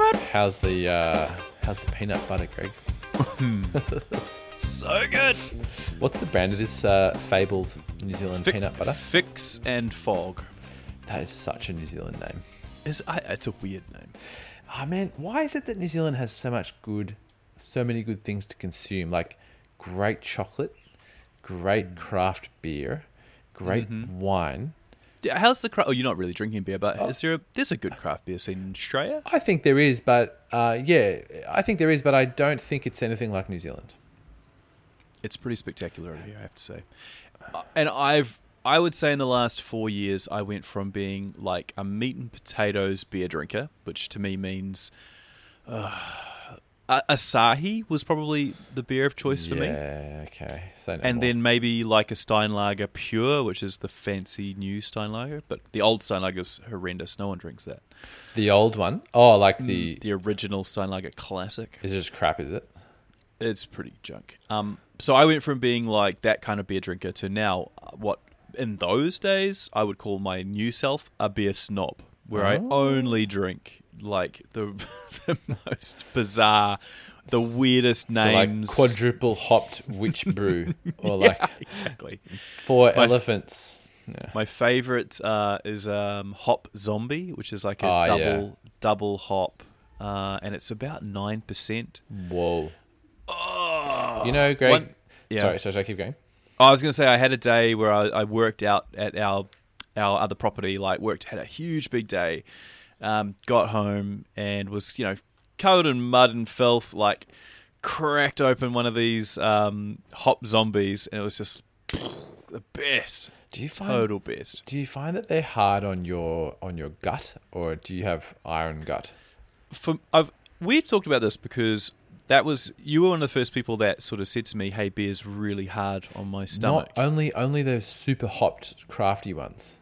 about? How's the uh, how's the peanut butter, Greg? So good. What's the brand of this uh, fabled New Zealand Fic- peanut butter? Fix and Fogg. That is such a New Zealand name. Is I, it's a weird name. Oh man, why is it that New Zealand has so much good, so many good things to consume? Like great chocolate, great craft beer, great wine. How's the craft? Oh, you're not really drinking beer, but is there a there's a good craft beer scene in Australia? I think there is, but uh, yeah, I think there is, but I don't think it's anything like New Zealand. It's pretty spectacular over here, I have to say. Uh, And I've I would say in the last four years, I went from being like a meat and potatoes beer drinker, which to me means uh, A- Asahi was probably the beer of choice for me. Yeah, okay. So no and more. then maybe like a Steinlager Pure, which is the fancy new Steinlager, but the old Steinlager's horrendous. No one drinks that. the old one. Oh, like the The original Steinlager Classic. is it just crap? Is it? It's pretty junk. Um, so I went from being like that kind of beer drinker to now uh, what in those days I would call my new self a beer snob, where I Oh. only drink like the the most bizarre, the weirdest So names. like quadruple hopped witch brew, or like yeah, exactly. four My f- elephants. Yeah. My favorite uh, is um, Hop Zombie, which is like a Oh, double yeah. double hop, uh, and it's about nine percent. Whoa. Oh, You know, Greg. One- yeah. Sorry, sorry, sorry, keep going. I was going to say I had a day where I, I worked out at our our other property, like worked had a huge big day, um, got home and was you know covered in mud and filth, like cracked open one of these um, hop zombies, and it was just the best, Do you find total best. do you find that they're hard on your on your gut, or do you have iron gut? For I've we've talked about this because. That was you were one of the first people that sort of said to me, "Hey, beer's really hard on my stomach." Not only only those super hopped crafty ones.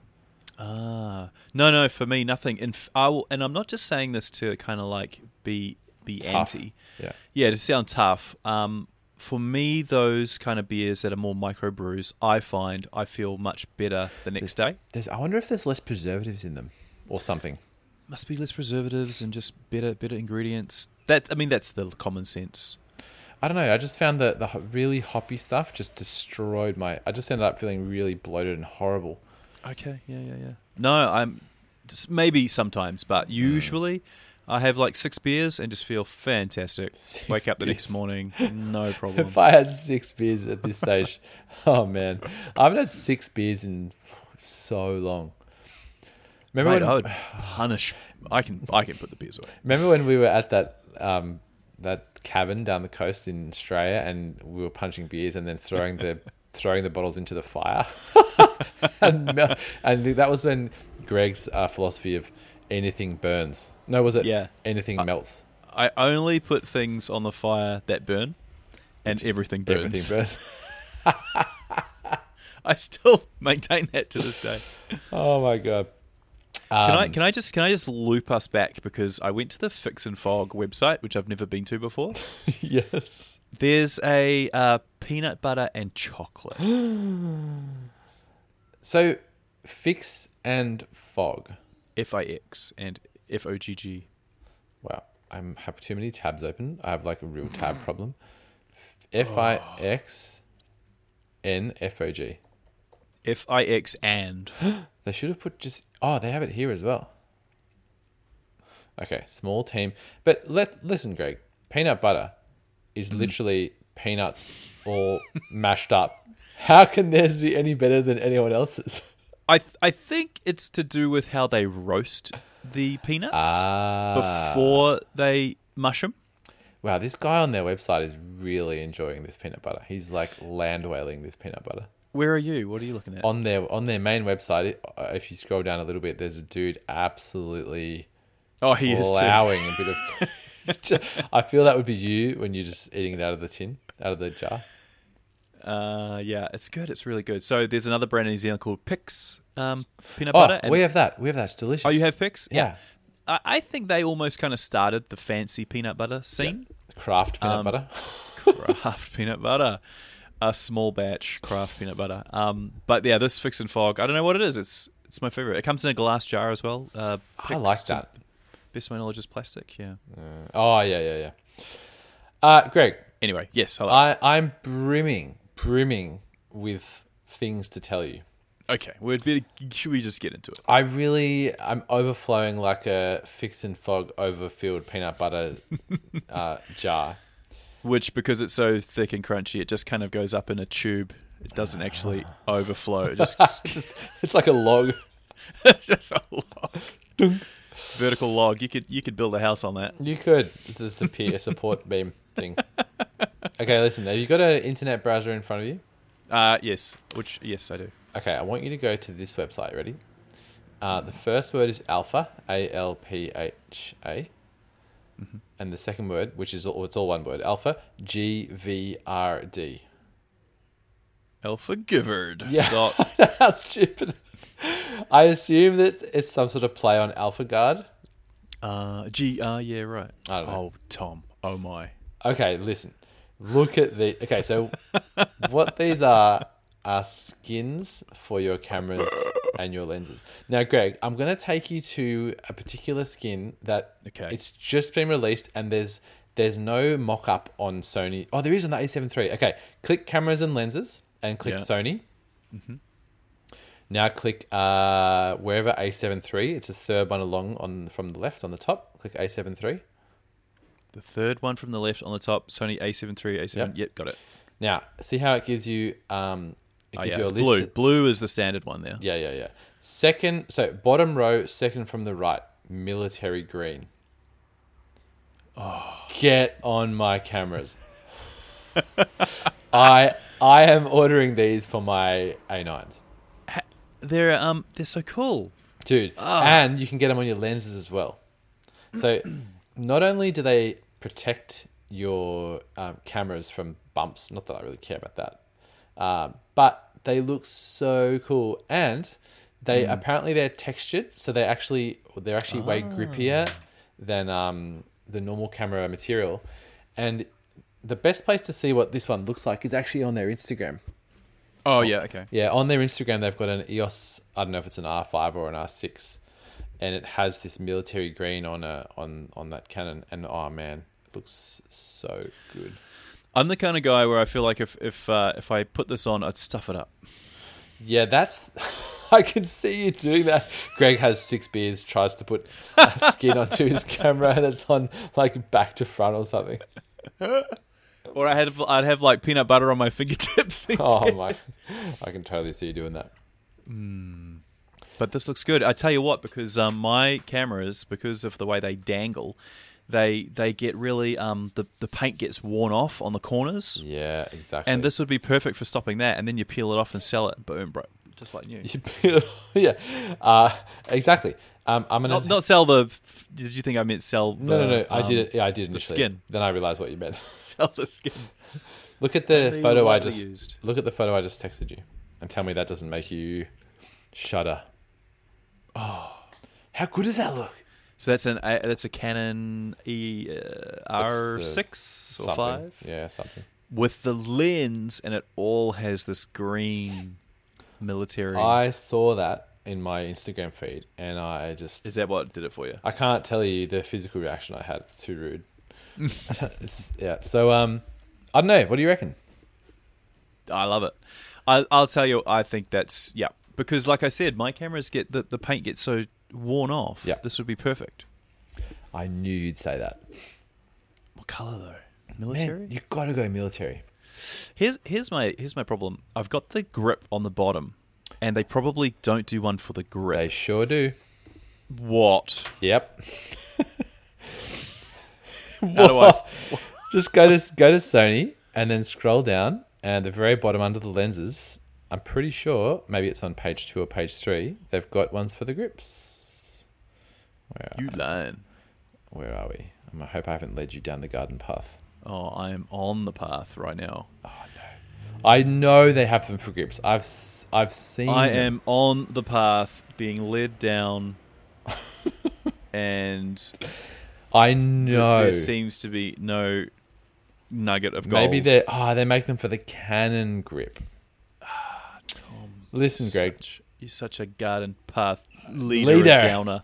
Ah, no, no. For me, nothing. And f- I will, and I'm not just saying this to kind of like be be Tough. anti. Yeah. Yeah, to sound tough. Um, for me, those kind of beers that are more micro brews, I find I feel much better the next day. There's I wonder if there's less preservatives in them or something. Must be less preservatives and just better better ingredients. That I mean, that's the common sense. I don't know. I just found that the really hoppy stuff just destroyed my. I just ended up feeling really bloated and horrible. Okay, yeah, yeah, yeah. No, I'm just maybe sometimes, but usually. I have like six beers and just feel fantastic. Six Wake up the next morning, no problem. If I had six beers at this stage, oh man, I haven't had six beers in so long. Remember Mate, when? I would punish. I can. I can put the beers away. Remember when we were at that um, that cabin down the coast in Australia, and we were punching beers and then throwing the throwing the bottles into the fire, and, and that was when Greg's uh, philosophy of anything burns. No, was it? Yeah. anything melts. I only put things on the fire that burn, and everything burns. Everything burns. I still maintain that to this day. Oh my god. Can I? Um, Can I just? Can I just loop us back because I went to the Fix and Fogg website, which I've never been to before. yes. There's a uh, peanut butter and chocolate. So, fix and Fogg. F I X and F O G G. Wow, I have too many tabs open. I have like a real tab problem. F I X N F O G. F I X and They should have put just. Oh, they have it here as well. Okay, small team. But let listen, Greg. Peanut butter is literally peanuts all mashed up. How can theirs be any better than anyone else's? I. Th- I think it's to do with how they roast the peanuts Ah, before they mush them. Wow, this guy on their website is really enjoying this peanut butter. He's like land whaling this peanut butter. Where are you? What are you looking at? On their on their main website, uh, if you scroll down a little bit, there's a dude absolutely oh, he is too. plowing a bit of. I feel that would be you when you're just eating it out of the tin, out of the jar. Uh, yeah, it's good. It's really good. So there's another brand in New Zealand called Pic's um, peanut Oh, butter. and- we have that. We have that. It's delicious. oh, you have Pic's? Yeah. I, I think they almost kind of started the fancy peanut butter scene. Craft peanut Um, butter. Craft peanut butter, a small batch craft peanut butter. Um, but yeah, this Fix and Fogg. I don't know what it is. It's it's my favorite. It comes in a glass jar as well. Uh, I like that. My knowledge is plastic. Yeah. Uh, oh yeah, yeah, yeah. Uh, Greg, Anyway, yes. Hello. I I'm brimming, brimming with things to tell you. okay. We'd be, should we just get into it? I really, I'm overflowing like a fixed and Fogg overfilled peanut butter uh, jar. Which, because it's so thick and crunchy, it just kind of goes up in a tube. It doesn't actually overflow. It just Just, it's like a log. it's just a log. Vertical log. You could you could build a house on that. You could. This is a peer support beam thing. Okay, listen. Have you got an internet browser in front of you? Uh, yes. Which yes, I do. Okay, I want you to go to this website. Ready? Uh, the first word is alpha, A L P H A, and the second word, which is all, it's all one word, alpha, G V R D. Alpha Givered. Yeah. Dot. How stupid! I assume that it's some sort of play on Alpha Guard. Uh, G. Uh, yeah, right. I don't know. Oh, Thom. Oh my. Okay, listen. Look at the. Okay, so what these are are skins for your cameras and your lenses. Now, Greg, I'm going to take you to a particular skin that Okay. it's just been released, and there's there's no mock up on Sony. Oh, there is on the A7 III. Okay, click cameras and lenses, and click Yeah. Sony. Now click uh, wherever A7 III. It's the third one along on from the left on the top. Click A7 III. The third one from the left on the top. Sony A7 III, A7. Yep. Yep, got it. Now, see how it gives you um it Oh, gives yeah, you a list. blue. Blue is the standard one there. Yeah, yeah, yeah. Second, so bottom row, second from the right, military green. Oh. Get on my cameras. I I am ordering these for my A9s. They're um they're so cool. Dude, and you can get them on your lenses as well. So, not only do they protect your um, cameras from bumps, not that I really care about that, uh, but they look so cool, and they apparently they're textured, so they actually they're actually way grippier than um, the normal camera material, and the best place to see what this one looks like is actually on their Instagram. Oh yeah, okay. Yeah, on their Instagram, they've got an EOS. I don't know if it's an R5 or an R6, and it has this military green on a on on that Canon. And oh man, it looks so good. I'm the kind of guy where I feel like if if uh, if I put this on, I'd stuff it up. Yeah, that's. I can see you doing that. Greg has six beers, tries to put a skin onto his camera, and it's on like back to front or something. Or I had I'd have like peanut butter on my fingertips. Oh my! I can totally see you doing that. But this looks good. I tell you what, because um, my cameras, because of the way they dangle, they they get really um, the the paint gets worn off on the corners, Yeah, exactly. and this would be perfect for stopping that. And then you peel it off and sell it. Boom, bro, just like new. You peel- yeah, uh, exactly. Um, I'm gonna Not, not sell the. Did you think I meant sell? The, No, no, no. I um, did it. Yeah, I did initially. skin. Then I realized what you meant. Sell the skin. Look at the photo I just used. look at the photo I just texted you, and tell me that doesn't make you shudder. Oh, how good does that look? So that's an uh, that's a Canon E uh, R six or Something. five Yeah, something. with the lens, and it all has this green military. I saw that in my Instagram feed, and I just Is that what did it for you? I can't tell you the physical reaction I had. It's too rude. it's yeah. So um, I don't know. What do you reckon? I love it. I, I'll tell you, I think that's yeah. Because like I said, my cameras get the, the paint gets so worn off. Yeah. this would be perfect. I knew you'd say that. What color though? Military. Man, you got to go military. Here's here's my here's my problem. I've got the grip on the bottom, and they probably don't do one for the grip. They sure do. What? Yep. Do I? Just go to go to Sony and then scroll down, and the very bottom under the lenses, I'm pretty sure maybe it's on page two or page three. They've got ones for the grips. Where are, You lying? where are we? I hope I haven't led you down the garden path. Oh, I am on the path right now. Oh, I know they have them for grips. I've I've seen. I am on the path, being led down, and I know. there seems to be no nugget of gold. Maybe they ah they make them for the Canon grip. Ah, Thom, Listen, Greg. Such, you're such a garden path leader, Leader. downer.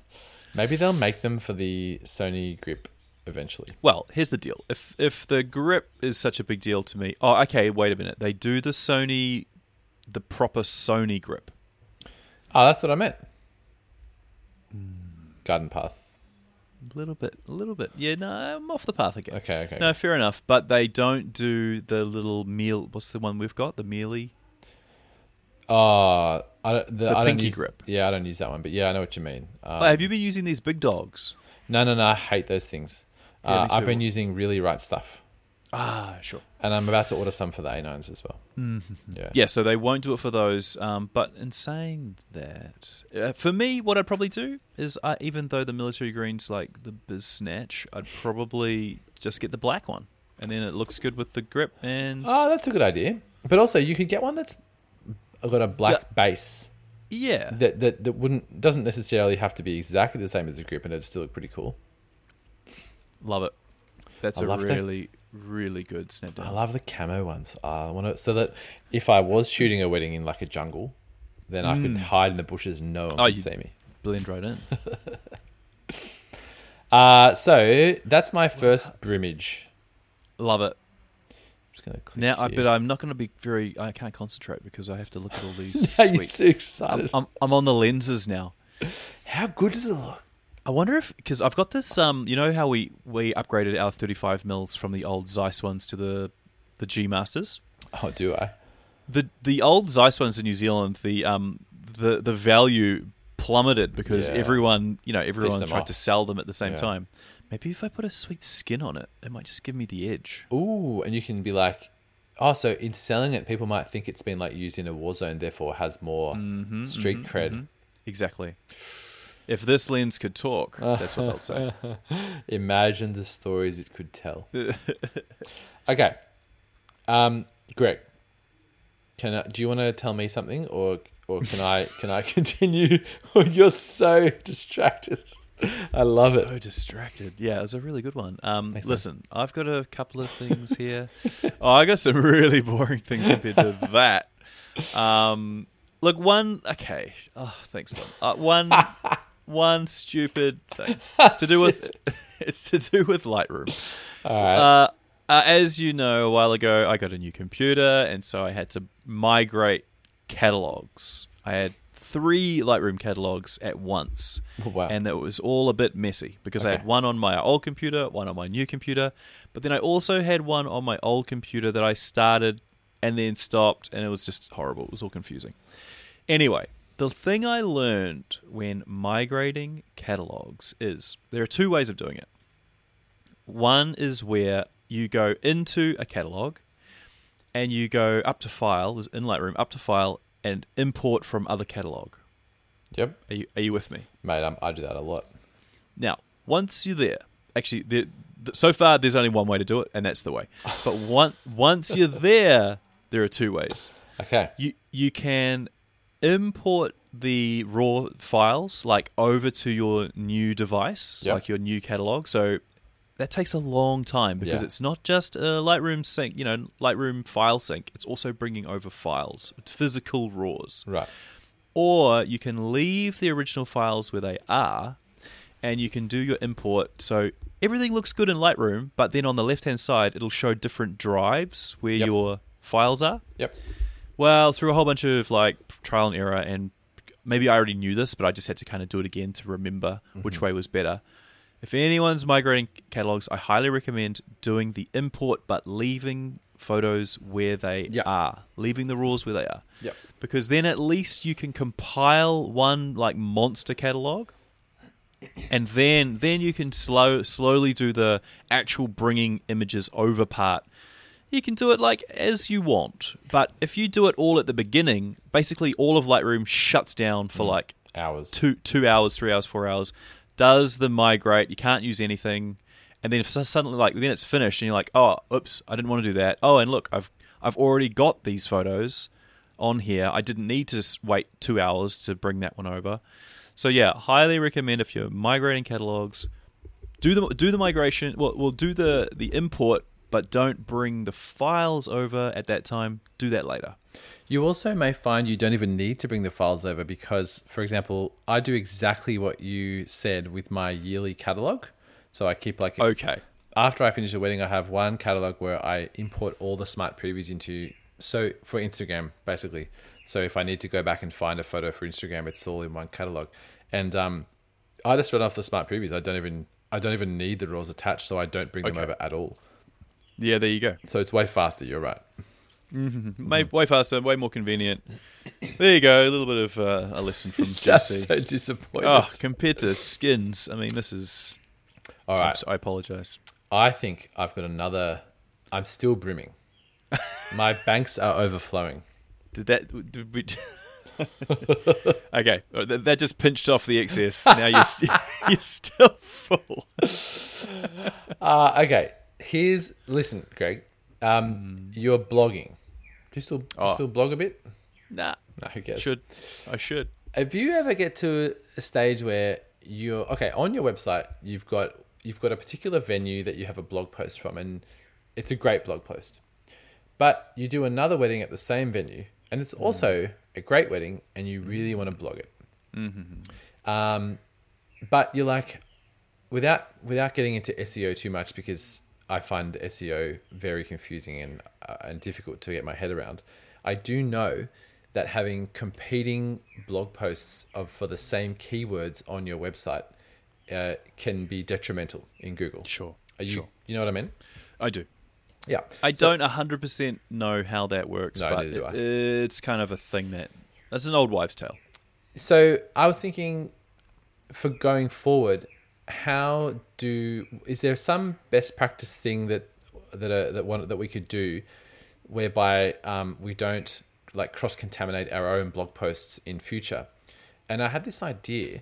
Maybe they'll make them for the Sony grip eventually. Well, here's the deal. If if the grip is such a big deal to me, oh, okay. Wait a minute. They do the Sony, the proper Sony grip. Oh, that's what I meant. Hmm. Garden path. A little bit, a little bit. Yeah, no, I'm off the path again. Okay, okay. No, fair enough. But they don't do the little meal. What's the one we've got? The mealy. Uh, I don't, the, The I pinky use, grip. Yeah, I don't use that one, but yeah, I know what you mean. Um, Oh, have you been using these big dogs? no, no, no. I hate those things. Yeah, uh, I've been using really right stuff, Ah, sure. and I'm about to order some for the A9s as well. Mm-hmm. Yeah. Yeah, so they won't do it for those. Um, but in saying that, uh, for me, what I'd probably do is, I, even though the military green's like the biz snatch, I'd probably just get the black one, and then it looks good with the grip. And Oh, that's a good idea. But also, you could get one that's got a black Yeah. base yeah, that, that that wouldn't doesn't necessarily have to be exactly the same as the grip, and it'd still look pretty cool. Love it. That's I a love the- really, really good snap. I love the camo ones. I want to so that if I was shooting a wedding in like a jungle, then I could hide in the bushes, and no one Mm. Oh, would see me. Blend right in. Uh, so that's my first brimage. love it. just gonna click Now, I, but I'm not going to be very. I can't concentrate because I have to look at all these. Now you're too I'm, excited. I'm, I'm on the lenses now. How good does it look? I wonder if because I've got this. Um, you know how we we upgraded our 35 mils from the old Zeiss ones to the the G Masters. Oh, do I? The the old Zeiss ones in New Zealand, the um the the value plummeted because Yeah. everyone you know everyone tried off. to sell them at the same Yeah. time. Maybe if I put a sweet skin on it, it might just give me the edge. Ooh, and you can be like, oh, so in selling it, people might think it's been like used in a war zone, therefore has more Mm-hmm, street cred. Exactly. If this lens could talk, that's what they'll say. Imagine the stories it could tell. okay, um, Greg, can I, do you want to tell me something, or or can I can I continue? Or you're so distracted. I love so it. So distracted. Yeah, it was a really good one. Um, Thanks, listen, I've got a couple of things here. oh, I got some really boring things compared to that. Um, look, one. Okay. Oh, thanks, Thom. Uh, one. One stupid thing. It's to do with. it's to do with Lightroom. All right. Uh, uh, as you know, a while ago, I got a new computer, and so I had to migrate catalogs. I had three Lightroom catalogs at once, Wow. and that was all a bit messy because I had one on my old computer, one on my new computer, but then I also had one on my old computer that I started and then stopped, and it was just horrible. It was all confusing. Anyway, the thing I learned when migrating catalogs is there are two ways of doing it. One is where you go into a catalog and you go up to file, is in Lightroom, up to file and import from other catalog. yep, Are you, are you with me? mate. I'm, I do that a lot. Now, once you're there, actually, there, so far there's only one way to do it, and that's the way. But one, once you're there, there are two ways. Okay. You you can import the raw files like over to your new device, Yep. like your new catalog. So that takes a long time because Yeah. it's not just a Lightroom sync, you know, Lightroom file sync. It's also bringing over files, it's physical raws Right. or you can leave the original files where they are and you can do your import so everything looks good in lightroom but then on the left hand side it'll show different drives where Yep. your files are Yep. Well through a whole bunch of like trial and error and maybe i already knew this but i just had to kind of do it again to remember which mm-hmm. way was better if anyone's migrating catalogs i highly recommend doing the import but leaving photos where they Yeah. are leaving the rules where they are Yep. because then at least you can compile one like monster catalog and then then you can slow slowly do the actual bringing images over part you can do it like as you want but if you do it all at the beginning basically all of lightroom shuts down for mm. like Hours. two two hours, three hours, four hours, does the migrate. You can't use anything, and then if suddenly like then it's finished, and you're like, oh, oops, I didn't want to do that. Oh, and look, I've I've already got these photos on here. I didn't need to wait two hours to bring that one over. So yeah, highly recommend if you're migrating catalogs, do the do the migration. Well, we'll do the the import, but don't bring the files over at that time. Do that later. You also may find you don't even need to bring the files over because, for example, I do exactly what you said with my yearly catalog. So I keep like Okay. after I finish the wedding, I have one catalog where I import all the smart previews into. So for Instagram, basically. So if I need to go back and find a photo for Instagram, it's all in one catalog. And um, I just run off the smart previews. I don't even I don't even need the rules attached, so I don't bring them Okay. over at all. Yeah, there you go. So it's way faster. You're right. Way, way faster, way more convenient. There you go. A little bit of uh, a lesson from Just Jesse. so disappointed. Oh, compared to skins, I mean, this is. all I'm I apologize. I think I've got another. I'm still brimming. My banks are overflowing. Did that? Did we, okay, that, that just pinched off the excess. Now you're st- you're still full. Uh, okay, here's listen, Greg. Um, you're blogging. Do you still do you Oh. still blog a bit? Nah, No, who cares? should I should? If you ever get to a stage where you're okay on your website, you've got you've got a particular venue that you have a blog post from, and it's a great blog post. But you do another wedding at the same venue, and it's also a great wedding, and you really want to blog it. Um, but you're like, without without getting into SEO too much, because I find SEO very confusing and uh, and difficult to get my head around. I do know that having competing blog posts of for the same keywords on your website uh, can be detrimental in Google. Sure, Are you sure. you know what I mean? I do. Yeah. I don't hundred percent know how that works, No, but do I. it- it's kind of a thing that that's an old wives' tale. So I was thinking, for going forward, how do is there some best practice thing that that uh, that one that we could do, whereby um, we don't like cross contaminate our own blog posts in future? And I had this idea.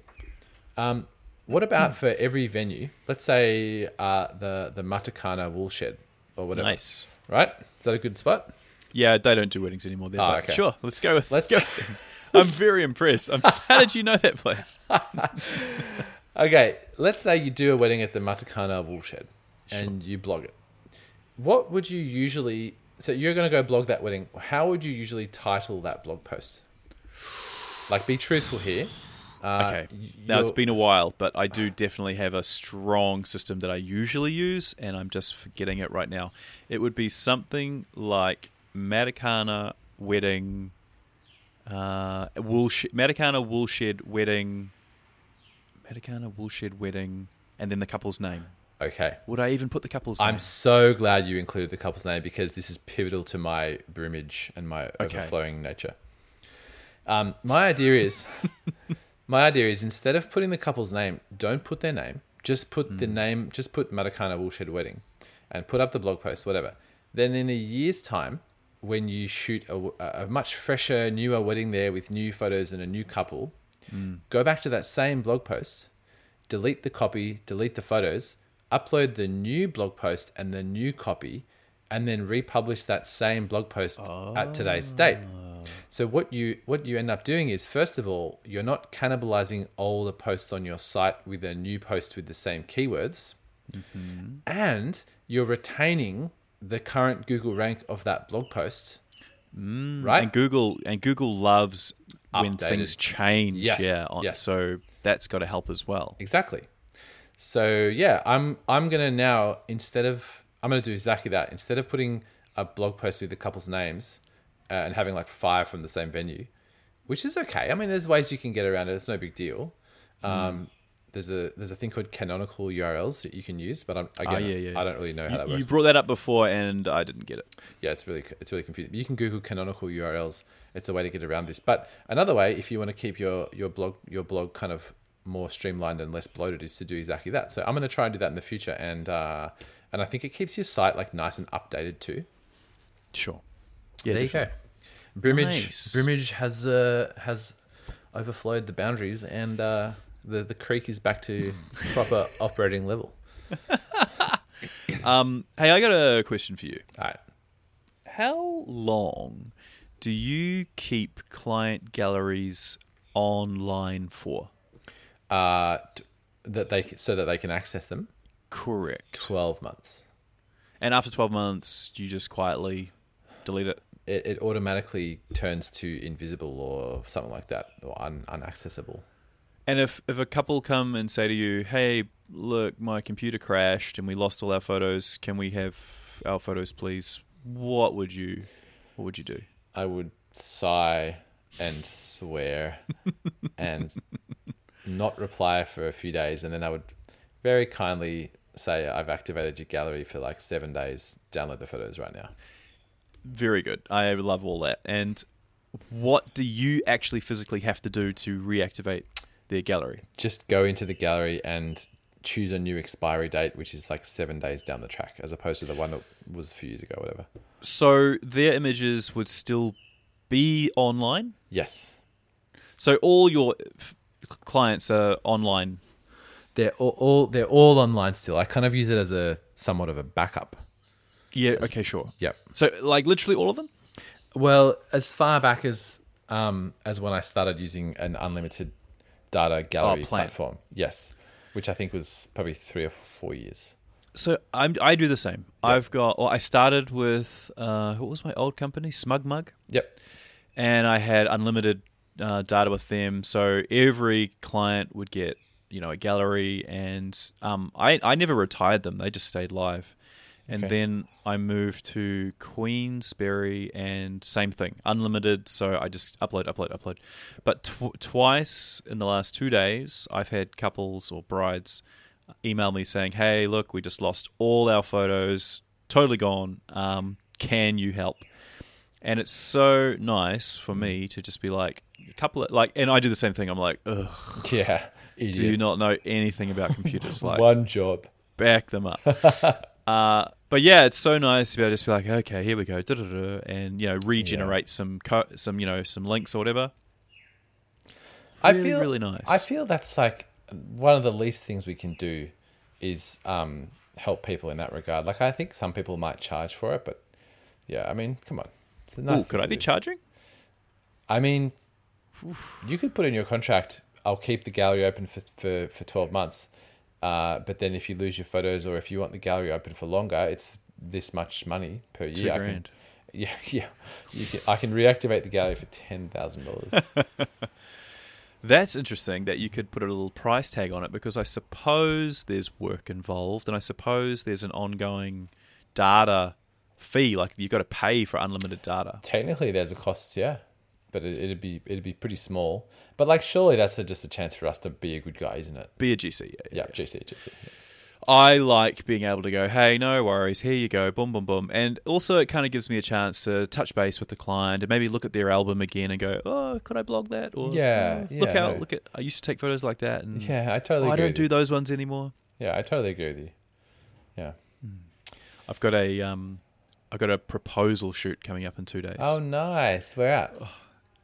Um, what about for every venue? Let's say uh, the the Matakana woolshed or whatever. Nice. Right? Is that a good spot? Yeah, they don't do weddings anymore. There, Oh, okay. Sure, let's go with. Let's- Let's go. I'm very impressed. I'm, how did you know that place? Okay, let's say you do a wedding at the Matakana woolshed and you blog it. What would you usually so you're going to go blog that wedding. How would you usually title that blog post? Like be truthful here. Uh, Okay. Now it's been a while, but I do definitely have a strong system that I usually use, and I'm just forgetting it right now. It would be something like Matakana wedding, uh, woolshed, Matakana woolshed wedding, Matakana woolshed wedding, and then the couple's name. Okay. Would I even put the couple's name? I'm so glad you included the couple's name because this is pivotal to my brimage and my Okay. overflowing nature. Um, my idea is, my idea is instead of putting the couple's name, don't put their name. Just put the name. Just put Matakana Woolshed Wedding, and put up the blog post, whatever. Then in a year's time, when you shoot a, a much fresher, newer wedding there with new photos and a new couple, go back to that same blog post, delete the copy, delete the photos, upload the new blog post and the new copy, and then republish that same blog post at today's date. So what you what you end up doing is first of all, you're not cannibalizing all the posts on your site with a new post with the same keywords, and you're retaining the current Google rank of that blog post. Mm. right? And Google and Google loves when things change. Yes, Yeah. yes. So that's got to help as well. Exactly. So yeah, I'm I'm gonna now instead of I'm gonna do exactly that. Instead of putting a blog post with the couple's names uh, and having like five from the same venue, which is okay. I mean, there's ways you can get around it. It's no big deal. Um, there's a there's a thing called canonical URLs that you can use, but I'm, again, Ah, yeah, yeah. I don't really know how that works. You brought that up before, and I didn't get it. Yeah, it's really it's really confusing. You can Google canonical URLs. It's a way to get around this. But another way, if you want to keep your your blog your blog kind of more streamlined and less bloated, is to do exactly that. So I'm going to try and do that in the future, and uh, and I think it keeps your site like nice and updated too. Sure. Yeah. there you definitely. go. Brimage Nice. Brimage has uh, has overflowed the boundaries, and uh, the the creek is back to proper operating level. Um, hey, I got a question for you. All right. How long do you keep client galleries online for? Uh, t- that they so that they can access them. Correct. Twelve months. And after 12 months, you just quietly delete it. it, it automatically turns to invisible or something like that, or un, unaccessible. And if if a couple come and say to you, "Hey, look, my computer crashed and we lost all our photos. Can we have our photos, please?" What would you what would you do? I would sigh and swear and not reply for a few days, and then I would very kindly say, "I've activated your gallery for like seven days. Download the photos right now." Very good. I love all that. And what do you actually physically have to do to reactivate their gallery? Just go into the gallery and choose a new expiry date, which is like seven days down the track, as opposed to the one that was a few years ago, whatever. So their images would still be online. Yes, So all your f- clients are online. they're all, all they're all online still. I kind of use it as a somewhat of a backup. Yeah. Okay. Sure. Yep. So like literally all of them. Well, as far back as um, as when I started using an unlimited data gallery Oh, platform, yes, which I think was probably three or four years. So I'm, I do the same. I've got. Well, I started with uh, what was my old company, SmugMug, Yep. and I had unlimited uh, data with them. So every client would get you know a gallery, and um, I I never retired them. They just stayed live. And Okay. then I moved to Queensberry, and same thing, unlimited. So I just upload, upload, upload. But tw- twice in the last two days, I've had couples or brides email me saying, "Hey, look, we just lost all our photos, totally gone. Um, can you help?" And it's so nice for me to just be like, a couple of like, and I do the same thing. I'm like, Ugh, Yeah. Idiots. do you not know anything about computers? Like, one job? back them up. uh, but yeah, it's so nice to be able to just be like, okay, here we go, and you know, regenerate some co- some you know some links or whatever. I feel really nice. I feel that's like one of the least things we can do is um, help people in that regard. Like I think some people might charge for it, but yeah, I mean, come on. It's a Ooh, nice could I be do. charging? I mean, you could put in your contract, I'll keep the gallery open for, for, for 12 months. Uh, but then if you lose your photos or if you want the gallery open for longer, it's this much money per year. Two I grand. Can, yeah, yeah. You can, I can reactivate the gallery for $10,000. That's interesting that you could put a little price tag on it because I suppose there's work involved, and I suppose there's an ongoing data fee. Like you've got to pay for unlimited data. Technically, there's a cost, yeah. But it, it'd be it'd be pretty small. But like, surely that's a, just a chance for us to be a good guy, isn't it? Be a GC, yeah, Yeah, GC, GC. yeah. I like being able to go, hey, no worries, here you go, boom, boom, boom. And also, it kind of gives me a chance to touch base with the client and maybe look at their album again and go, oh, could I blog that? Or Yeah, "Oh, look yeah, out, no. look at, I used to take photos like that. And Yeah, I totally. oh, I don't do you. those ones anymore. Yeah, I totally agree with you. Yeah. I've got a, um, I've got a proposal shoot coming up in two days. Oh, nice. Where at?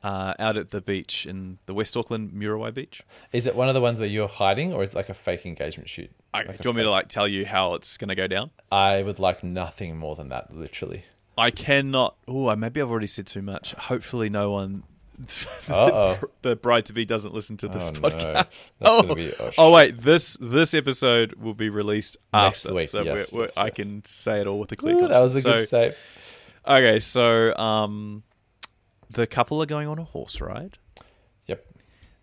Uh, out at the beach in the West Auckland Muriwai Beach. Is it one of the ones where you're hiding, or is it like a fake engagement shoot? I, Like do you want me to like tell you how it's going to go down? I would like nothing more than that, literally. I cannot. Oh, maybe I've already said too much. Hopefully, no one. Uh-oh. the bride to be doesn't listen to this Oh, no. podcast. That's oh, be- oh, oh, wait, this this episode will be released Next after, week, so yes, we're, we're, yes, I yes. can say it all with a clear Ooh, that was a conscience. good so, save. Okay, so um, the couple are going on a horse ride. Yep.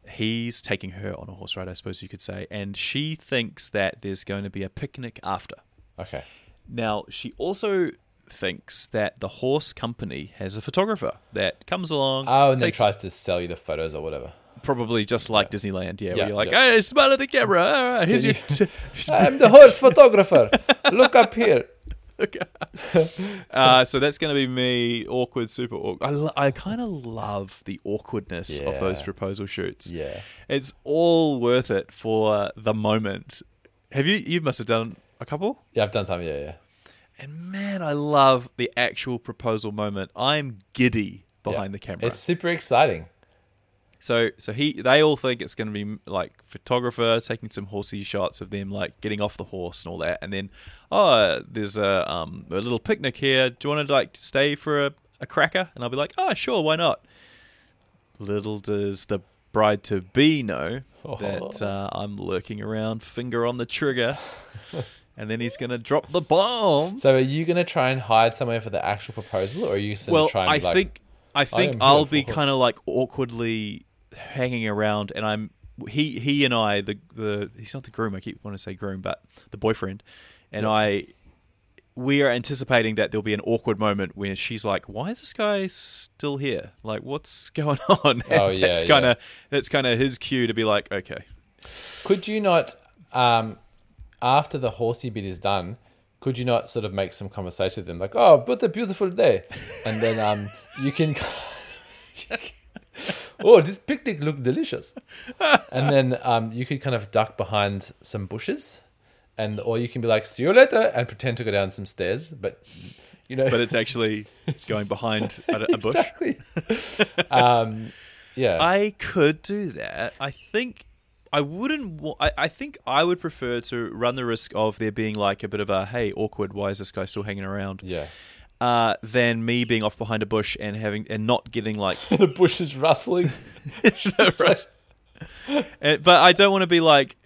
He's taking her on a horse ride, I suppose you could say, and she thinks that there's going to be a picnic after. Okay. Now, she also thinks that the horse company has a photographer that comes along. Oh, and then takes, tries to sell you the photos or whatever. probably just like Disneyland, yeah, Yeah, where you're like, yeah. hey, smile at the camera. All right, here's your. I'm the horse photographer. Look up here. uh, so that's going to be me, awkward, super awkward. I, lo- I kind of love the awkwardness of those proposal shoots. Yeah. It's all worth it for the moment. Have you? You must have done a couple. Yeah, I've done some. Yeah, yeah. And man, I love the actual proposal moment. I'm giddy behind Yeah. the camera. It's super exciting. So so he they all think it's going to be like photographer taking some horsey shots of them like getting off the horse and all that, and then oh there's a um a little picnic here. Do you want to like stay for a, a cracker? And I'll be like oh sure why not. Little does the bride to be know that uh, I'm lurking around, finger on the trigger, and then he's gonna drop the bomb. So are you going to try and hide somewhere for the actual proposal, or are you going to Well, try and I like, think I think am I'll be kind of like awkwardly hanging around, and I'm he he and I the the he's not the groom. I keep wanting to say groom, but the boyfriend, and I we are anticipating that there'll be an awkward moment where she's like, "Why is this guy still here? Like, what's going on?" And Oh, yeah, that's yeah. kind of that's kind of his cue to be like, "Okay, could you not, um, after the horsey bit is done, could you not sort of make some conversation with them, like, "Oh, what a beautiful day," and then um, you can. oh, this picnic looked delicious, and then um, you could kind of duck behind some bushes, and or you can be like, "See you later," and pretend to go down some stairs, but you know, but it's actually going behind a, a bush." exactly. um, yeah, I could do that. I think I wouldn't. wa- I, I think I would prefer to run the risk of there being like a bit of a hey awkward. Why is this guy still hanging around? yeah. Uh, than me being off behind a bush and having and not getting like. the bush is rustling. right. And- but I don't want to be like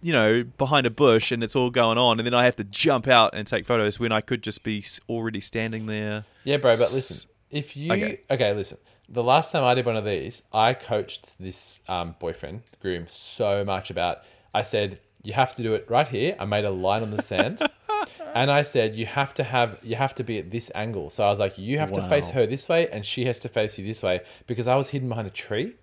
you know behind a bush and it's all going on and then I have to jump out and take photos when I could just be already standing there. Yeah, bro, but listen, if you Okay. okay, listen. The last time I did one of these, I coached this um, boyfriend groom so much about. I said you have to do it right here. I made a line on the sand, and I said you have to have you have to be at this angle. So I was like, you have to face her this way, and she has to face you this way because I was hidden behind a tree,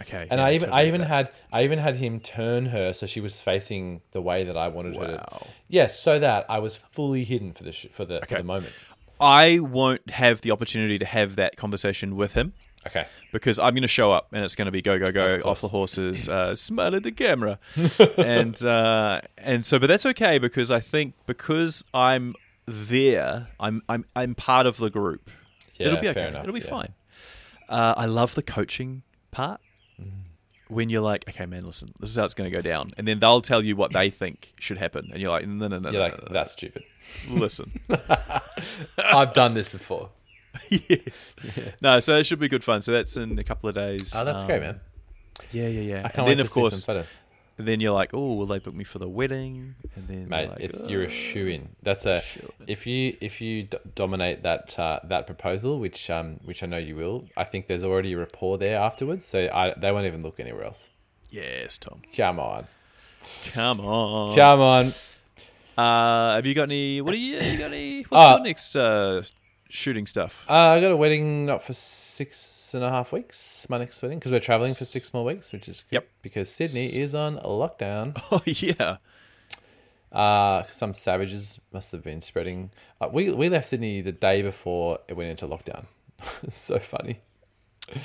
Okay. and yeah, I even totally I even get had I even had him turn her so she was facing the way that I wanted her to. Wow. Yes, so that I was fully hidden for the sh- for the for the moment. I won't have the opportunity to have that conversation with him. Okay. because I'm going to show up and it's going to be go go go Of off the horses, uh, smile at the camera, and uh, and so, but that's okay because I think because I'm there, I'm I'm I'm part of the group. It'll Yeah, be fair okay. enough, It'll be yeah. fine. Uh, I love the coaching part. Mm. When you're like, okay, man, listen, this is how it's going to go down, and then they'll tell you what they think should happen, and you're like, no, no, no, You're no, like no, no, that's stupid. listen, I've done this before. yes, no, so it should be good fun. So that's in a couple of days. Oh, that's Um, great, man. Yeah, yeah, yeah. I can't and wait then to of see course, some photos. And then you're like, oh, will they book me for the wedding? And then mate. you're like, it's you're a "Oh." shoe in. That's a Shoo-in. if you if you d- dominate that uh, that proposal, which um which I know you will. I think there's already a rapport there afterwards, so I they won't even look anywhere else. Yes, Thom. Come on, Come on. come on. Uh, have you got any? What do you, you got any? What's Uh, your next uh, shooting stuff? Uh, I got a wedding not for six and a half weeks. My next wedding because we're traveling for six more weeks, which is Yep. because Sydney is on lockdown. Oh yeah. Uh, some savages must have been spreading. Uh, we we left Sydney the day before it went into lockdown. so funny.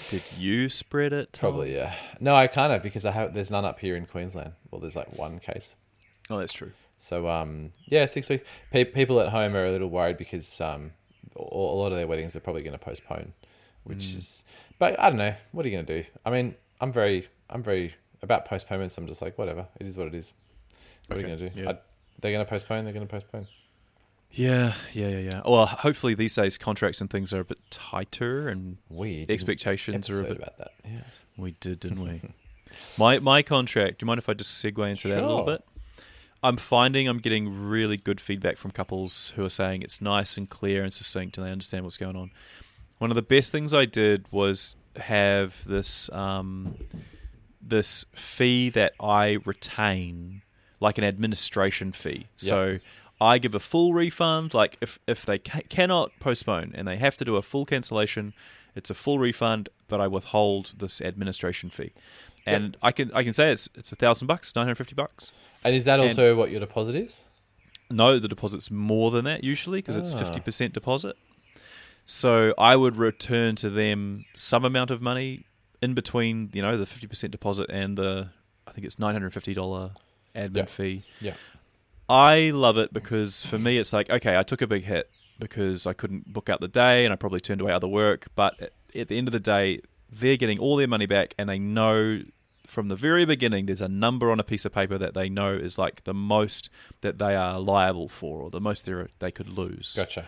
Did you spread it? Thom? Probably yeah. No, I kind of because I have there's none up here in Queensland. Well, there's like one case. Oh, that's true. So um yeah, six weeks. Pe- people at home are a little worried because um a a lot of their weddings are probably going to postpone, which mm. is. But I don't know. What are you going to do? I mean, I'm very I'm very about postponements. I'm just like whatever. It is what it is. What are Okay, you going to do? yeah. I, they're going to postpone. They're going to postpone. Yeah, yeah, yeah, yeah. Well, hopefully these days contracts and things are a bit tighter, and We expectations are a bit. about that. Yeah. We did, didn't we? my my contract. Do you mind if I just segue into that a little bit? I'm finding I'm getting really good feedback from couples who are saying it's nice and clear and succinct, and they understand what's going on. One of the best things I did was have this um, this fee that I retain, like an administration fee. So I give a full refund. Like if if they ca- cannot postpone and they have to do a full cancellation, it's a full refund, but I withhold this administration fee. And I can I can say it's it's a thousand bucks, nine hundred fifty bucks. And is that And- also what your deposit is? No, the deposit's more than that usually because it's Ah. fifty percent deposit. So I would return to them some amount of money in between, you know, the fifty percent deposit and the I think it's nine hundred fifty dollar admin Yeah. fee. Yeah. I love it because for me it's like okay, I took a big hit because I couldn't book out the day and I probably turned away other work, but at the end of the day, they're getting all their money back and they know from the very beginning there's a number on a piece of paper that they know is like the most that they are liable for or the most they they could lose. Gotcha.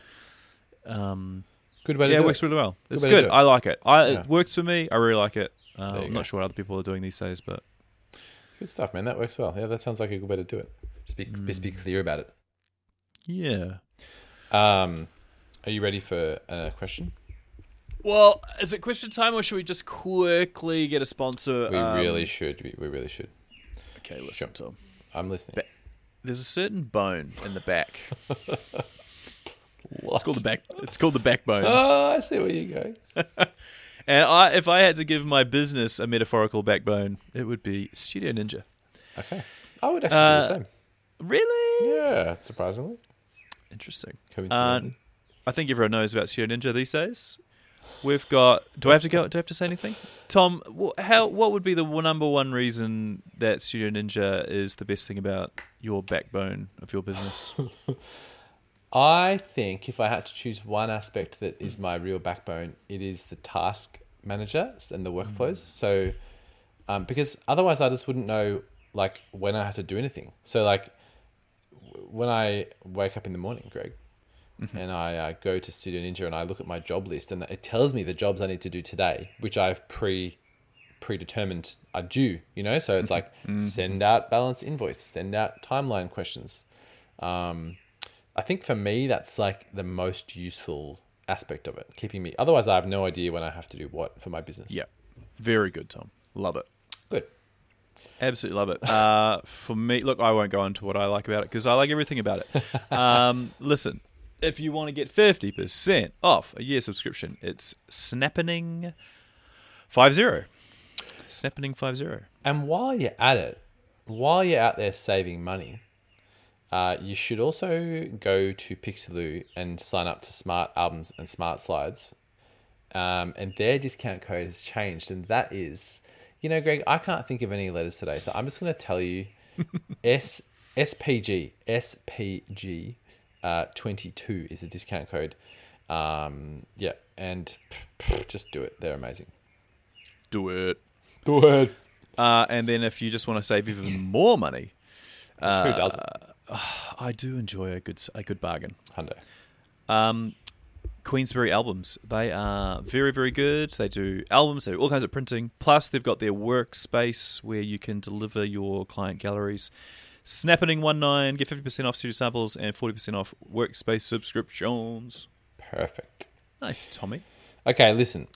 Um, Good way to yeah, do it works it. really well. It's good. it. I like it. I, Yeah. It works for me. I really like it. Uh, I'm go. not sure what other people are doing these days, but Good stuff, man. That works well. Yeah, that sounds like a good way to do it. Just be, just Mm. be clear about it. Yeah. Um, are you ready for a question? Well, is it question time, or should we just quickly get a sponsor? We Um, really should. We, we really should. Okay, listen, Sure. Thom. I'm listening. Ba- There's a certain bone in the back. It's called the back. It's called the backbone. Oh, I see where you're going. And I, if I had to give my business a metaphorical backbone, it would be Studio Ninja. Okay. I would actually Uh, do the same. Really Yeah, surprisingly. interesting. Coincidentally. I think everyone knows about Studio Ninja these days. We've got. Do I have to go? Do I have to say anything, Thom? wh- How? What would be the number one reason that Studio Ninja is the best thing about your backbone of your business? I think if I had to choose one aspect that is my real backbone, it is the task manager and the workflows. So, um, because otherwise I just wouldn't know like when I have to do anything. So like when I wake up in the morning, Greg, and I uh, go to Studio Ninja and I look at my job list and it tells me the jobs I need to do today, which I've pre predetermined are due. You know, so it's like send out balance invoice, send out timeline questions. Um, I think for me, that's like the most useful aspect of it, keeping me. Otherwise, I have no idea when I have to do what for my business. yeah, very good, Thom. Love it. Good. Absolutely love it. Uh, for me, look, I won't go into what I like about it because I like everything about it. Um, listen, if you want to get 50% off a year subscription, it's Snappening 50. Snappening 50. And while you're at it, while you're out there saving money, uh, you should also go to Pixellu and sign up to Smart Albums and Smart Slides. Um, and their discount code has changed, and that is, you know, Greg, I can't think of any letters today, so I'm just going to tell you, S SPG SPG uh, 22 is the discount code. Um, yeah, and just do it. They're amazing. Do it. Do it. Uh, and then if you just want to save even more money, Who doesn't? I do enjoy a good a good bargain. Hundo. Um, Queensberry albums. They are very, very good. They do albums, they do all kinds of printing. Plus, they've got their workspace where you can deliver your client galleries. Snappening19, get 50% off studio samples and 40% off workspace subscriptions. Perfect. Nice, Tommy. Okay, listen.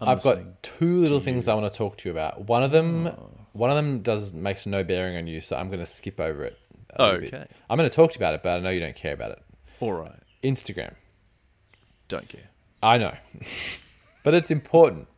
I'm I've got two little things I want to talk to you about. One of them, Oh. one of them does makes no bearing on you, so I'm going to skip over it. little bit. Okay. I'm going to talk to you about it, but I know you don't care about it. All right. Instagram. Don't care. I know, but it's important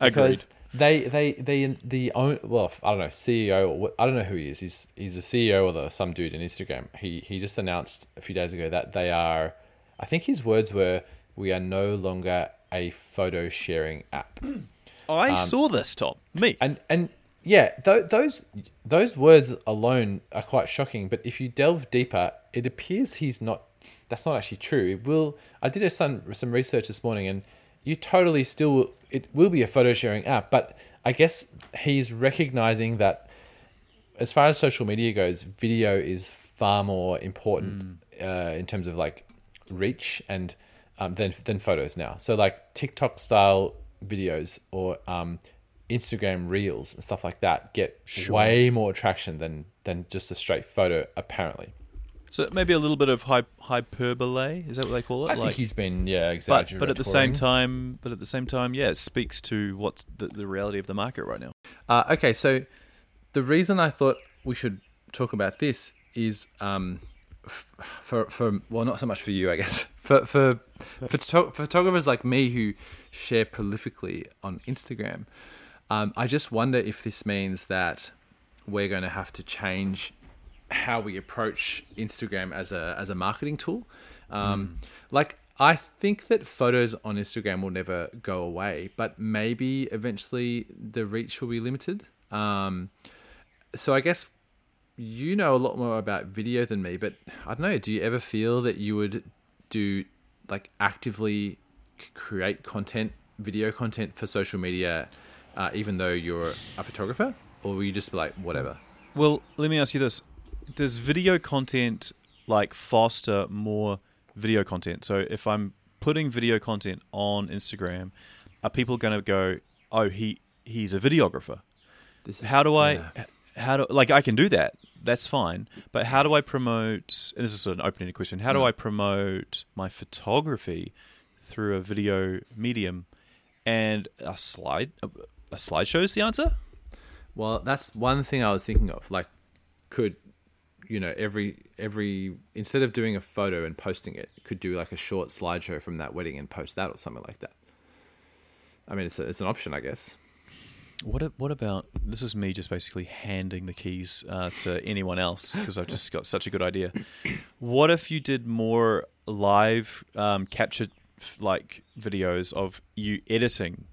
Agreed. They they they the own well I don't know CEO or I don't know who he is. He's he's a CEO or the, some dude in Instagram. He he just announced a few days ago that they are. I think his words were, "We are no longer a photo sharing app." I um, saw this, Tom. Me. and and yeah, th- those those words alone are quite shocking. But if you delve deeper, it appears he's not. That's not actually true. It will. I did a, some some research this morning, and you totally still. It will be a photo sharing app, but I guess he's recognizing that as far as social media goes, video is far more important uh, in terms of like reach and um, than than photos now. So like TikTok style videos or um, Instagram reels and stuff like that get way more traction than than just a straight photo. Apparently, So maybe a little bit of hy- hyperbole. Is that what they call it? I think he's been yeah but, exaggerating. but at the same time, but at the same time, yeah, it speaks to what's the, the reality of the market right now. Uh, okay, so the reason I thought we should talk about this is um, f- for for well, not so much for you, I guess, for for photo- photographers like me who share prolifically on Instagram. Um, I just wonder if this means that we're going to have to change how we approach Instagram as a as a marketing tool. Um, Like I think that photos on Instagram will never go away, but maybe eventually the reach will be limited. Um, so I guess you know a lot more about video than me, but I don't know. Do you ever feel that you would do like actively create content, video content for social media, uh, even though you're a photographer, or will you just be like whatever? Well, let me ask you this: Does video content like foster more video content? So if I'm putting video content on Instagram, are people going to go, "Oh, he he's a videographer"? This is, How do I? yeah. How do like I can do that, That's fine. But how do I promote? And this is an open-ended question. How do Mm. I promote my photography through a video medium? And a slide, a slideshow is the answer. Well, that's one thing I was thinking of. Like, could you know every every instead of doing a photo and posting it, could do like a short slideshow from that wedding and post that or something like that. I mean, it's a, it's an option, I guess. What what about this? Is me just basically handing the keys uh, to anyone else because I've just got such a good idea. What if you did more live um, captured like videos of you editing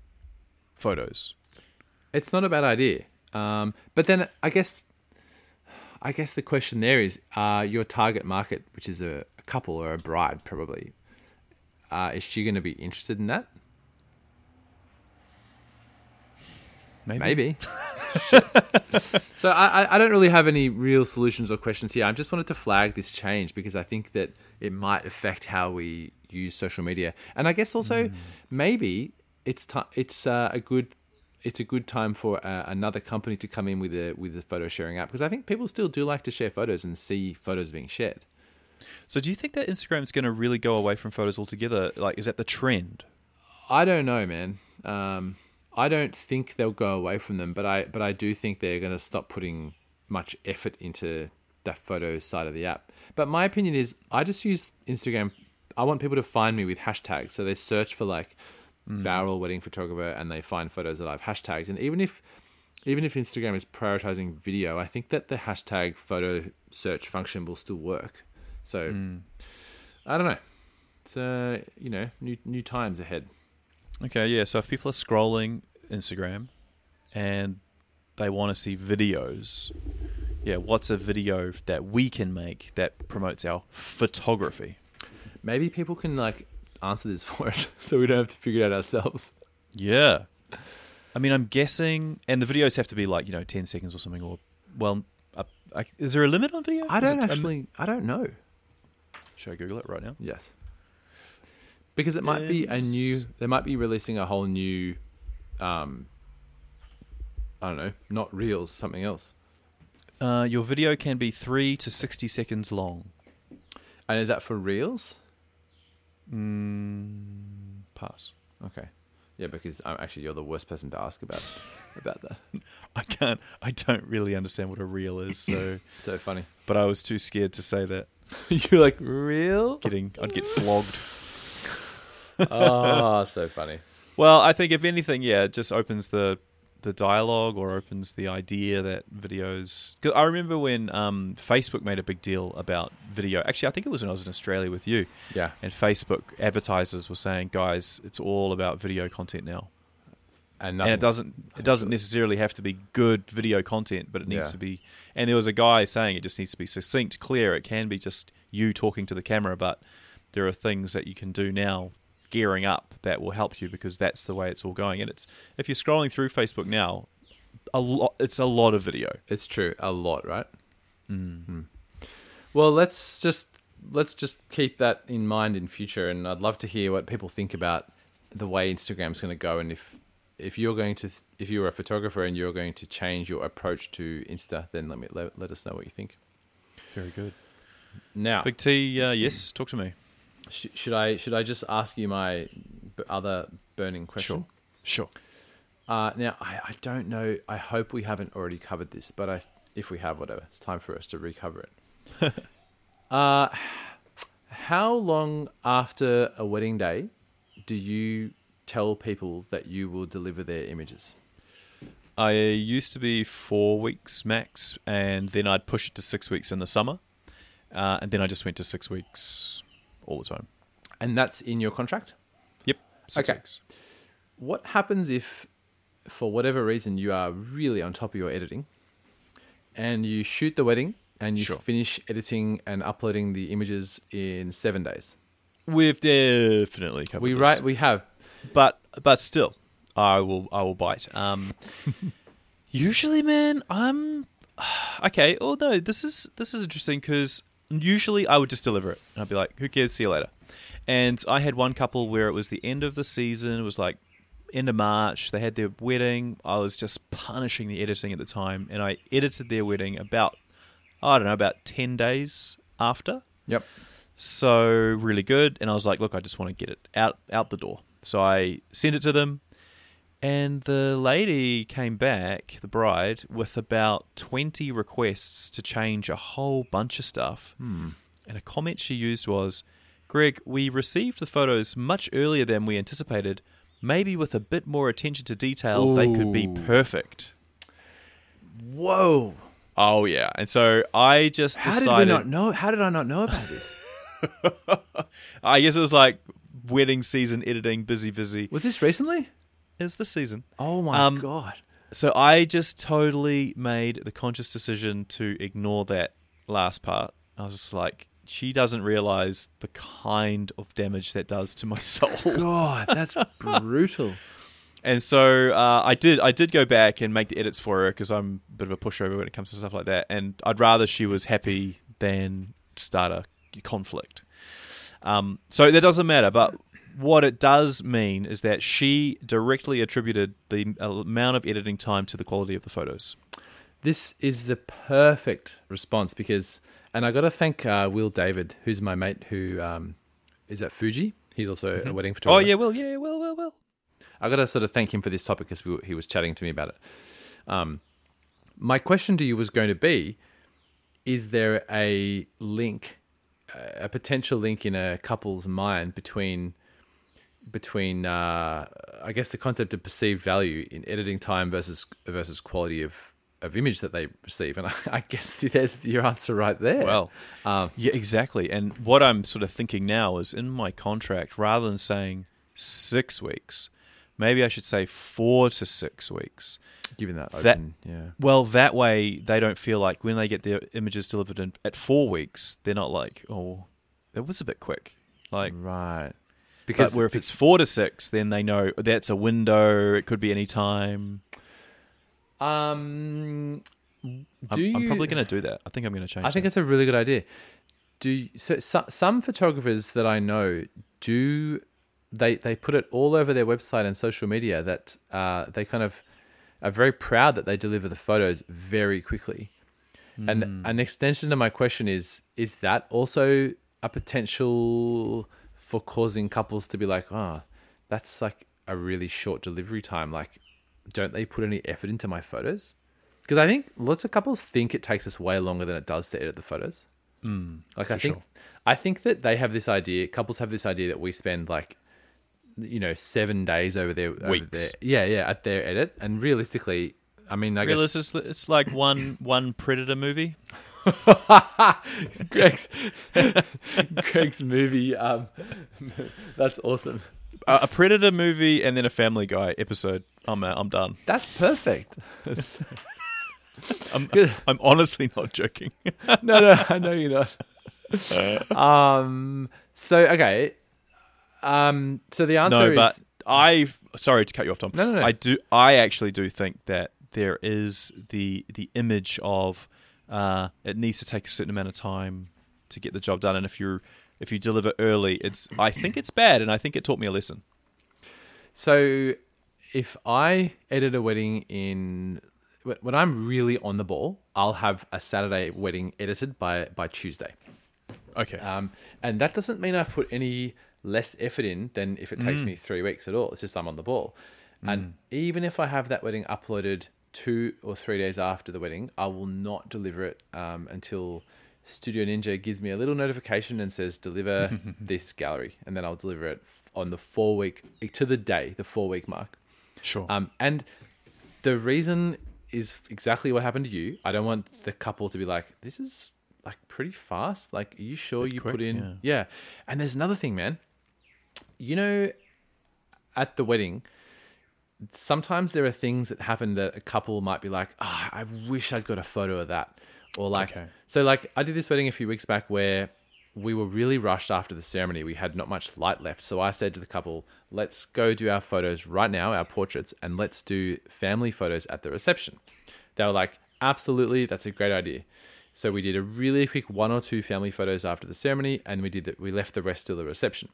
photos? It's not a bad idea. Um, but then I guess, I guess the question there is, uh, your target market, which is a, a couple or a bride, probably, uh, is she going to be interested in that? Maybe. Maybe. so I, I- don't really have any real solutions or questions here. I just wanted to flag this change because I think that it might affect how we use social media, and I guess also maybe it's ti it's uh, a good it's a good time for uh, another company to come in with a with a photo sharing app because I think people still do like to share photos and see photos being shared. So do you think that Instagram is going to really go away from photos altogether? Like, is that the trend? I don't know, man. Um, I don't think they'll go away from them, but I but I do think they're going to stop putting much effort into that photo side of the app. But my opinion is, I just use Instagram. I want people to find me with hashtags, so they search for like barrel wedding photographer, and they find photos that I've hashtagged. And even if even if Instagram is prioritizing video, I think that the hashtag photo search function will still work. So I don't know. It's uh, you know, new new times ahead. Okay, yeah. So if people are scrolling Instagram and they want to see videos, yeah, what's a video that we can make that promotes our photography? Maybe people can like answer this for us, so we don't have to figure it out ourselves. Yeah. I mean, I'm guessing, and the videos have to be like, you know, 10 seconds or something, or, well, uh, I, is there a limit on video? I don't it- actually. I don't know. Should I Google it right now? Yes, because it might be a new. They might be releasing a whole new. Um, I don't know, not reels, something else. Uh, your video can be 3 to 60 seconds long. And is that for reels? Mm, pass. Okay, yeah, because I'm actually you're the worst person to ask about about that. I can't, I don't really understand what a reel is, so, So funny. but I was too scared to say that. you're like real? Getting, I'd get flogged. oh, so funny. Well, I think if anything, yeah, it just opens the the dialogue or opens the idea that videos. Cause I remember when um, Facebook made a big deal about video. Actually, I think it was when I was in Australia with you, Yeah, and Facebook advertisers were saying, "Guys, it's all about video content now." and and it doesn't it doesn't necessarily have to be good video content, but it needs Yeah. to be. And there was a guy saying it just needs to be succinct, clear. It can be just you talking to the camera, but there are things that you can do now, gearing up that will help you because that's the way it's all going. And it's if you're scrolling through Facebook now, a lot it's a lot of video. It's true, a lot, right? Mm. Hmm. Well, let's just let's just keep that in mind in future, and I'd love to hear what people think about the way Instagram's going to go, and if if you're going to if you're a photographer and you're going to change your approach to Insta, then let me let, let us know what you think. Very good. Now, Big T, uh, yes, talk to me. Sh- should I should I just ask you my b- other burning question? Sure, sure. Uh, now, I, I don't know. I hope we haven't already covered this, but I, if we have, whatever, it's time for us to recover it. uh, how long after a wedding day do you tell people that you will deliver their images? I used to be four weeks max, and then I'd push it to six weeks in the summer, uh, and then I just went to six weeks all the time. And that's in your contract? Yep, six Okay. weeks. What happens if, for whatever reason, you are really on top of your editing and you shoot the wedding and you Sure. finish editing and uploading the images in seven days? We've definitely covered We this. write, we have. but but still, I will I will bite. Um, usually, man, I'm okay. Although this is this is interesting because usually I would just deliver it and I'd be like, "Who cares? See you later." And I had one couple where it was the end of the season. It was like end of March. They had their wedding. I was just punishing the editing at the time, and I edited their wedding about I don't know, about 10 days after. Yep. So really good. And I was like, look, I just want to get it out out the door. So I sent it to them, and the lady came back, the bride, with about twenty requests to change a whole bunch of stuff. Hmm. And a comment she used was, "Greg, we received the photos much earlier than we anticipated. Maybe with a bit more attention to detail, they could be perfect." Whoa! Oh yeah, and so I just How decided. did we not know? How did I not know about this? I guess it was like wedding season editing, busy, busy. Was this recently? Is the season? Oh my Um, god! So I just totally made the conscious decision to ignore that last part. I was just like, she doesn't realize the kind of damage that does to my soul. God, that's brutal. And so uh, I did. I did go back and make the edits for her because I'm a bit of a pushover when it comes to stuff like that. And I'd rather she was happy than start a conflict. Um, so that doesn't matter. But what it does mean is that she directly attributed the amount of editing time to the quality of the photos. This is the perfect response because, and I got to thank uh, Will David, who's my mate who um, is at Fuji. He's also a wedding photographer. Oh photographer. yeah, well, yeah, well, well, well. I got to sort of thank him for this topic because we, he was chatting to me about it. Um, my question to you was going to be: Is there a link, a potential link in a couple's mind between between uh, I guess the concept of perceived value in editing time versus versus quality of of image that they receive? And I, I guess there's your answer right there. Well, Um, yeah, exactly. And what I'm sort of thinking now is in my contract, rather than saying six weeks, maybe I should say four to six weeks. given that, that- open, yeah. Well, that way they don't feel like when they get their images delivered in, at four weeks, they're not like, oh, that was a bit quick. Like, Right. Because where if it's four to six, then they know that's a window. It could be any time. um, do I'm, you, I'm probably going to do that. I think I'm going to change. I think that. it's a really good idea. Do you, so, so? Some photographers that I know do they they put it all over their website and social media that uh, they kind of are very proud that they deliver the photos very quickly. And an extension to my question is: Is that also a potential for causing couples to be like, "Oh, that's like a really short delivery time. Like, don't they put any effort into my photos?" Because I think lots of couples think it takes us way longer than it does to edit the photos. Mm, Like I think, sure. I think that they have this idea. Couples have this idea that we spend like, you know, seven days over their over Weeks. their, yeah, yeah, at their edit. And realistically, I mean, I Realize guess it's, it's like one one Predator movie. Greg's Greg's movie. Um, that's awesome. a, a Predator movie and then a Family Guy episode. I'm. I'm done. That's perfect. I'm, I'm honestly not joking. no, no, I know you're not. um. So okay. Um. So the answer no, is I. Sorry to cut you off, Thom. No, no, no. I do. I actually do think that there is the the image of uh, it needs to take a certain amount of time to get the job done, and if you if you deliver early, it's. I think it's bad, and I think it taught me a lesson. So, if I edit a wedding in when I'm really on the ball, I'll have a Saturday wedding edited by by Tuesday. Okay. Um, and that doesn't mean I've put any less effort in than if it takes Mm. me three weeks at all. It's just I'm on the ball. And even if I have that wedding uploaded two or three days after the wedding, I will not deliver it um, until Studio Ninja gives me a little notification and says deliver this gallery, and then I'll deliver it on the four week to the day, the four week mark. sure. Um, and the reason is exactly what happened to you. I don't want the couple to be like, this is like pretty fast. Like, are you sure you put quick, in? Yeah. And there's another thing, man. You know, at the wedding, sometimes there are things that happen that a couple might be like, oh, I wish I'd got a photo of that. Or like, Okay. so like I did this wedding a few weeks back where we were really rushed after the ceremony. We had not much light left. So I said to the couple, let's go do our photos right now, our portraits, and let's do family photos at the reception. They were like, absolutely, that's a great idea. So we did a really quick one or two family photos after the ceremony, and we did that. We left the rest till the reception.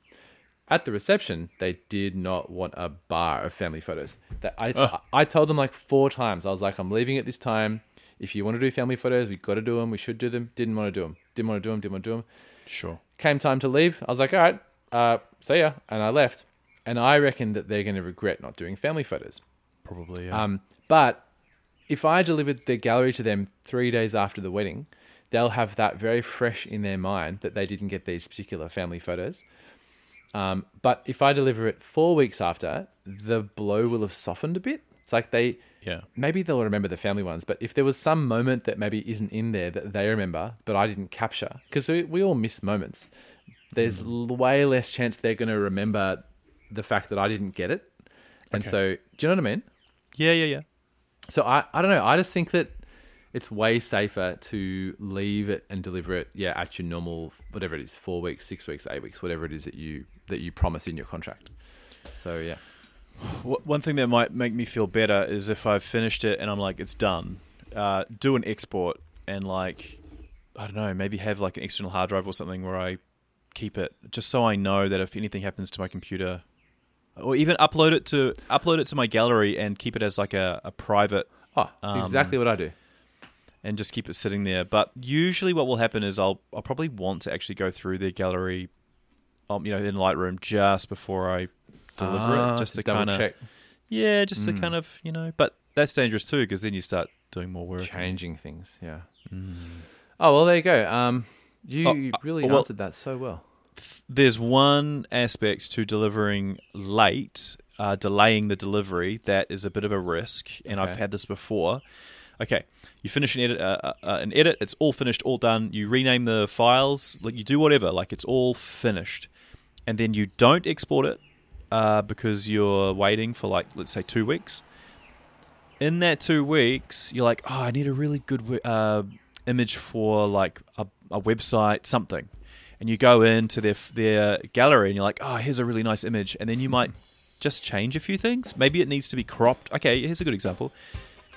At the reception, they did not want a bar of family photos. That I, I told them like four times. I was like, I'm leaving at this time. If you want to do family photos, we got to do them. We should do them. Didn't want to do them. Didn't want to do them. Didn't want to do them. Sure. Came time to leave. I was like, all right, uh, see ya, and I left. And I reckon that they're going to regret not doing family photos. Probably. Yeah. Um, but if I delivered the gallery to them three days after the wedding, they'll have that very fresh in their mind that they didn't get these particular family photos. Um, but if I deliver it four weeks after, the blow will have softened a bit. It's like they yeah. maybe they'll remember the family ones, but if there was some moment that maybe isn't in there that they remember, but I didn't capture, because we, we all miss moments, there's l way less chance they're going to remember the fact that I didn't get it. And Okay. so, do you know what I mean? Yeah. Yeah. Yeah. So I, I don't know. I just think that it's way safer to leave it and deliver it, yeah, at your normal whatever it is, four weeks, six weeks, eight weeks, whatever it is that you that you promise in your contract. So yeah, One thing that might make me feel better is if I've finished it and I'm like, it's done. Uh, do an export and like, I don't know, maybe have like an external hard drive or something where I keep it, just so I know that if anything happens to my computer, or even upload it to upload it to my gallery and keep it as like a, a private oh, that's Um, exactly what I do. And just keep it sitting there. But usually, what will happen is I'll I'll probably want to actually go through their gallery, um, you know, in Lightroom just before I deliver Ah, it, just to double kind of check yeah, just Mm. to kind of you know. But that's dangerous too because then you start doing more work. changing things. Yeah. Oh well, there you go. Um, you Oh, uh, really well- answered that so well. There's one aspect to delivering late, uh, delaying the delivery that is a bit of a risk, and I've had this before. Okay, you finish an edit, uh, uh, uh, an edit. It's all finished, all done. You rename the files, like you do whatever, like it's all finished, and then you don't export it uh, because you're waiting for like let's say two weeks. In that two weeks, you're like, oh, I need a really good uh, image for like a, a website, something, and you go into their their gallery and you're like, oh, here's a really nice image, and then you might just change a few things. Maybe it needs to be cropped. Okay, here's a good example.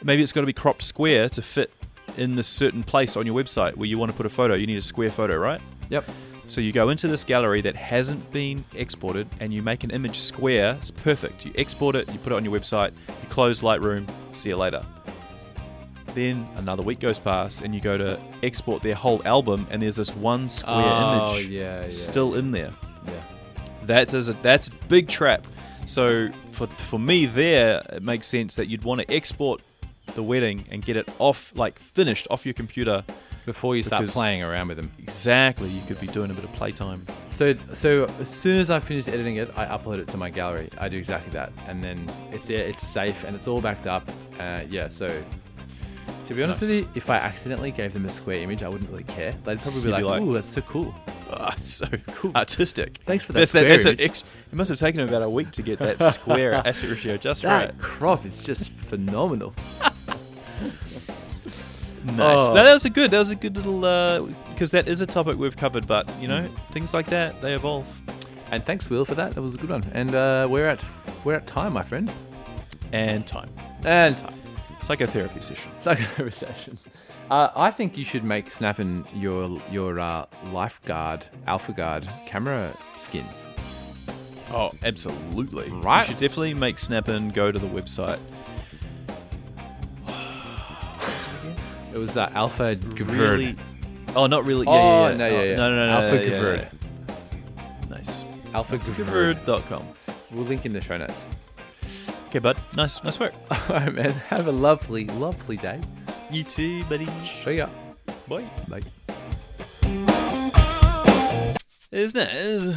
Maybe it's got to be cropped square to fit in this certain place on your website where you want to put a photo. You need a square photo, right? Yep. So you go into this gallery that hasn't been exported and you make an image square. It's perfect. You export it, you put it on your website, you close Lightroom, see you later. Then another week goes past and you go to export their whole album and there's this one square Oh, image yeah, yeah. still in there. Yeah. That's a that's a big trap. So for for me there, it makes sense that you'd want to export the wedding and get it off like finished off your computer. Before you start playing around with them. Exactly, you could be doing a bit of playtime. So, so as soon as I finish editing it, I upload it to my gallery. I do exactly that, and then it's yeah, it's safe and it's all backed up. Uh, yeah. So, to be honest Nice. with you, if I accidentally gave them a square image, I wouldn't really care. They'd probably be You'd be like, like- "Ooh, that's so cool." Ah, so Cool. artistic. Thanks for that That's, square that's image. ex- it must have taken him about a week to get that square aspect ratio just that right. crop is just phenomenal. Nice. Oh. No, that was a good. That was a good little because that is a topic we've covered. But you know, things like that they evolve. And thanks, Will, for that. That was a good one. And uh, we're at we're at time, my friend. And time. And time. Psychotherapy session. Psychotherapy session. Uh, I think you should make Snappin your your uh, lifeguard, Alphagvrd camera skins. Oh, absolutely. Right. You should definitely make Snap-in go to the website. It was uh, Alpha Geverd. Really? Oh, not really. Yeah, Oh, yeah, yeah. no, yeah, yeah. No, no, no, no. Alpha yeah, yeah, Geverd. yeah. Nice. Alpha. We'll link in the show notes. Okay, bud. Nice, nice work. All right, man. Have a lovely, lovely day. You too, buddy. See ya. Bye. Bye. Is this?